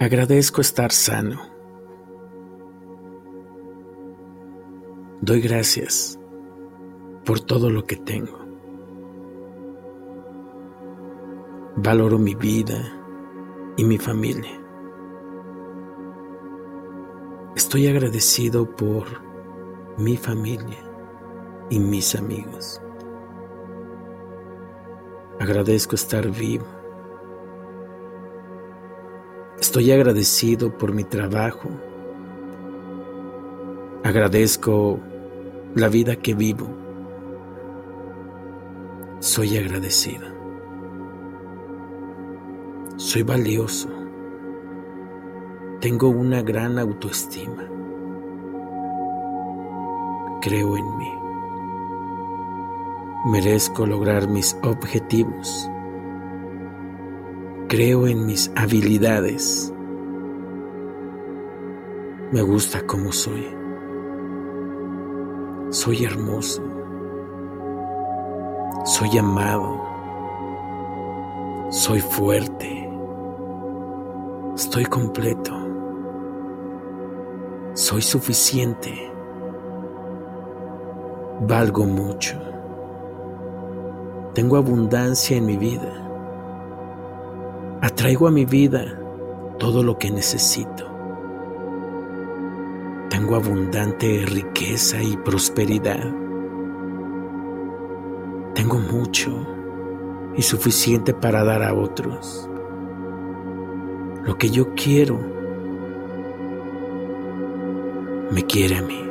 Agradezco estar sano. Doy gracias por todo lo que tengo. Valoro mi vida y mi familia. Estoy agradecido por mi familia y mis amigos. Agradezco estar vivo. Estoy agradecido por mi trabajo. Agradezco la vida que vivo. Soy agradecido. Soy valioso. Tengo una gran autoestima. Creo en mí. Merezco lograr mis objetivos. Creo en mis habilidades. Me gusta como soy. Soy hermoso. Soy amado. Soy fuerte. Estoy completo. Soy suficiente. Valgo mucho. Tengo abundancia en mi vida. Atraigo a mi vida todo lo que necesito. Tengo abundante riqueza y prosperidad. Tengo mucho y suficiente para dar a otros. Lo que yo quiero me quiere a mí.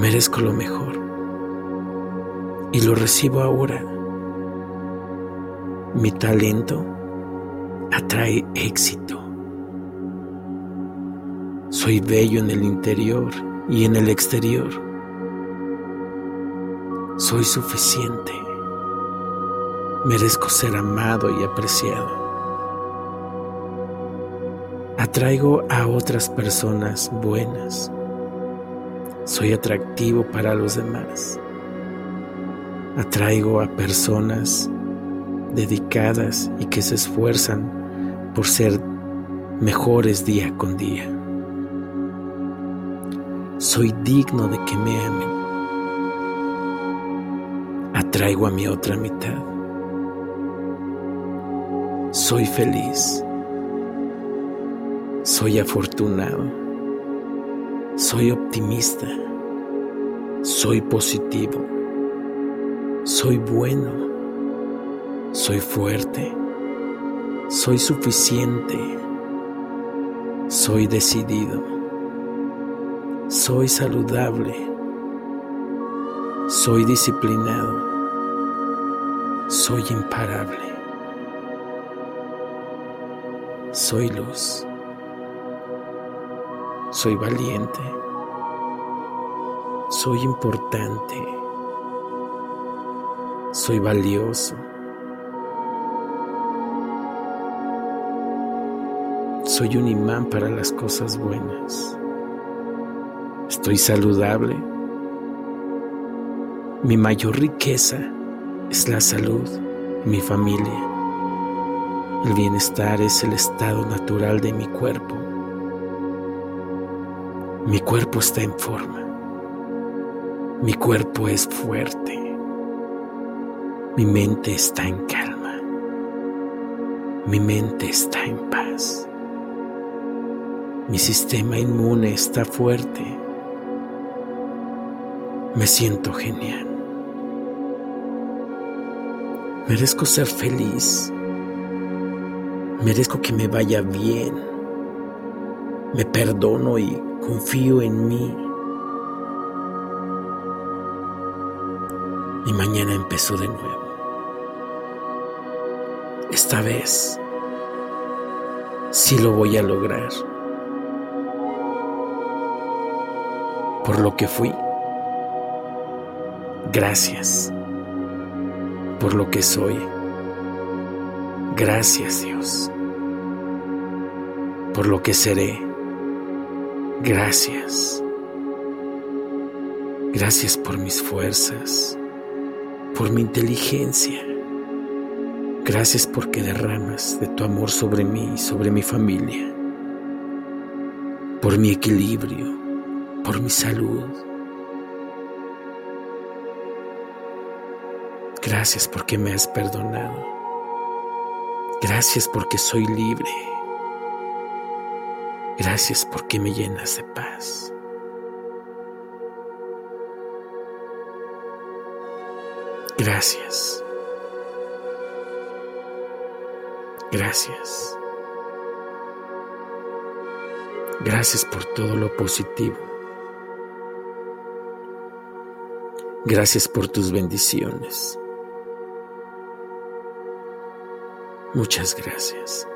Merezco lo mejor y lo recibo ahora. Mi talento atrae éxito. Soy bello en el interior y en el exterior. Soy suficiente. Merezco ser amado y apreciado. Atraigo a otras personas buenas. Soy atractivo para los demás. Atraigo a personas dedicadas y que se esfuerzan por ser mejores día con día. Soy digno de que me amen. Atraigo a mi otra mitad. Soy feliz. Soy afortunado. Soy optimista. Soy positivo. Soy bueno, soy fuerte, soy suficiente, soy decidido, soy saludable, soy disciplinado, soy imparable, soy luz, soy valiente, soy importante. Soy valioso. Soy un imán para las cosas buenas. Estoy saludable. Mi mayor riqueza es la salud, mi familia. El bienestar es el estado natural de mi cuerpo. Mi cuerpo está en forma. Mi cuerpo es fuerte. Mi mente está en calma. Mi mente está en paz. Mi sistema inmune está fuerte. Me siento genial. Merezco ser feliz. Merezco que me vaya bien. Me perdono y confío en mí. Y mañana empezó de nuevo. Esta vez sí lo voy a lograr. Por lo que fui. Gracias. Por lo que soy. Gracias Dios. Por lo que seré. Gracias. Gracias por mis fuerzas, por mi inteligencia Gracias porque derramas de tu amor sobre mí y sobre mi familia, por mi equilibrio, por mi salud. Gracias porque me has perdonado. Gracias porque soy libre. Gracias porque me llenas de paz. Gracias. Gracias. Gracias por todo lo positivo. Gracias por tus bendiciones. Muchas gracias.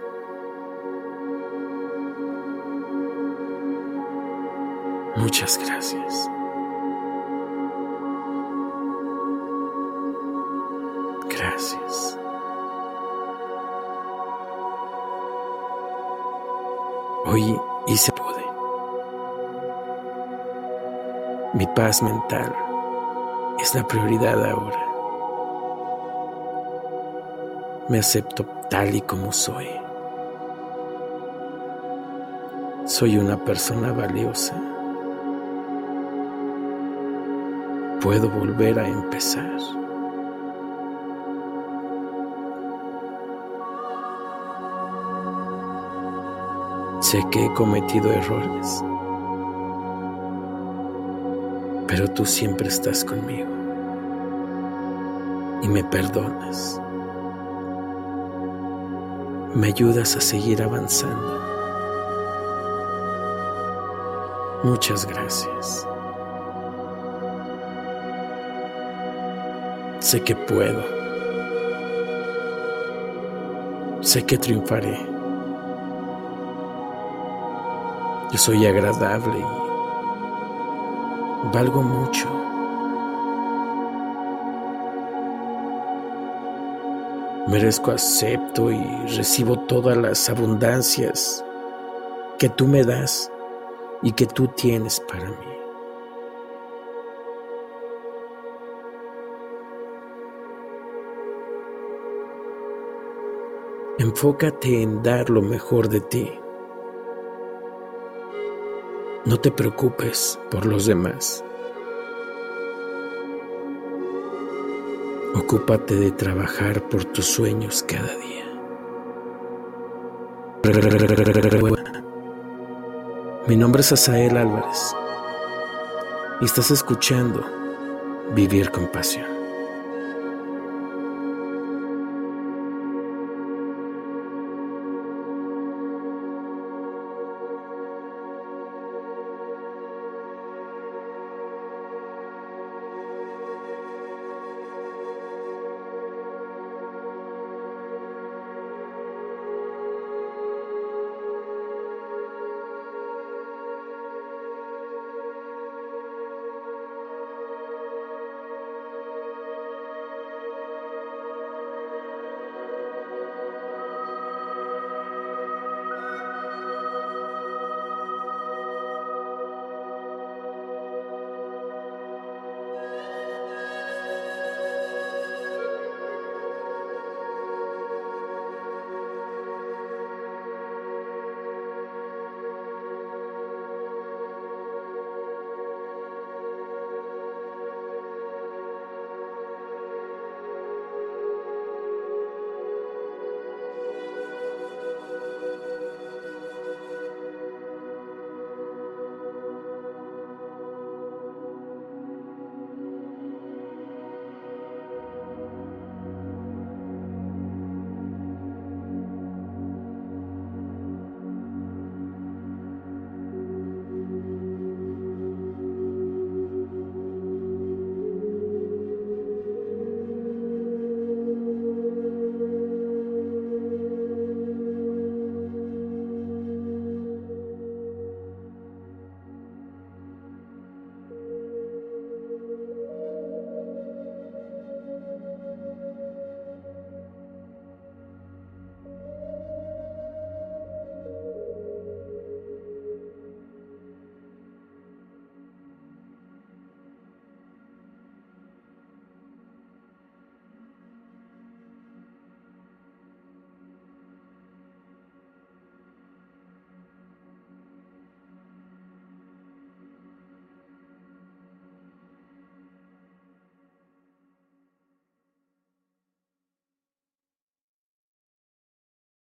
Muchas gracias. Gracias. Hoy hice pude. Mi paz mental es la prioridad ahora. Me acepto tal y como soy. Soy una persona valiosa. Puedo volver a empezar. Sé que he cometido errores, pero tú siempre estás conmigo y me perdonas. Me ayudas a seguir avanzando. Muchas gracias. Sé que puedo. Sé que triunfaré. Yo soy agradable y valgo mucho. Merezco, acepto y recibo todas las abundancias que tú me das y que tú tienes para mí. Enfócate en dar lo mejor de ti. No te preocupes por los demás. Ocúpate de trabajar por tus sueños cada día. Mi nombre es Asael Álvarez y estás escuchando Vivir con Pasión.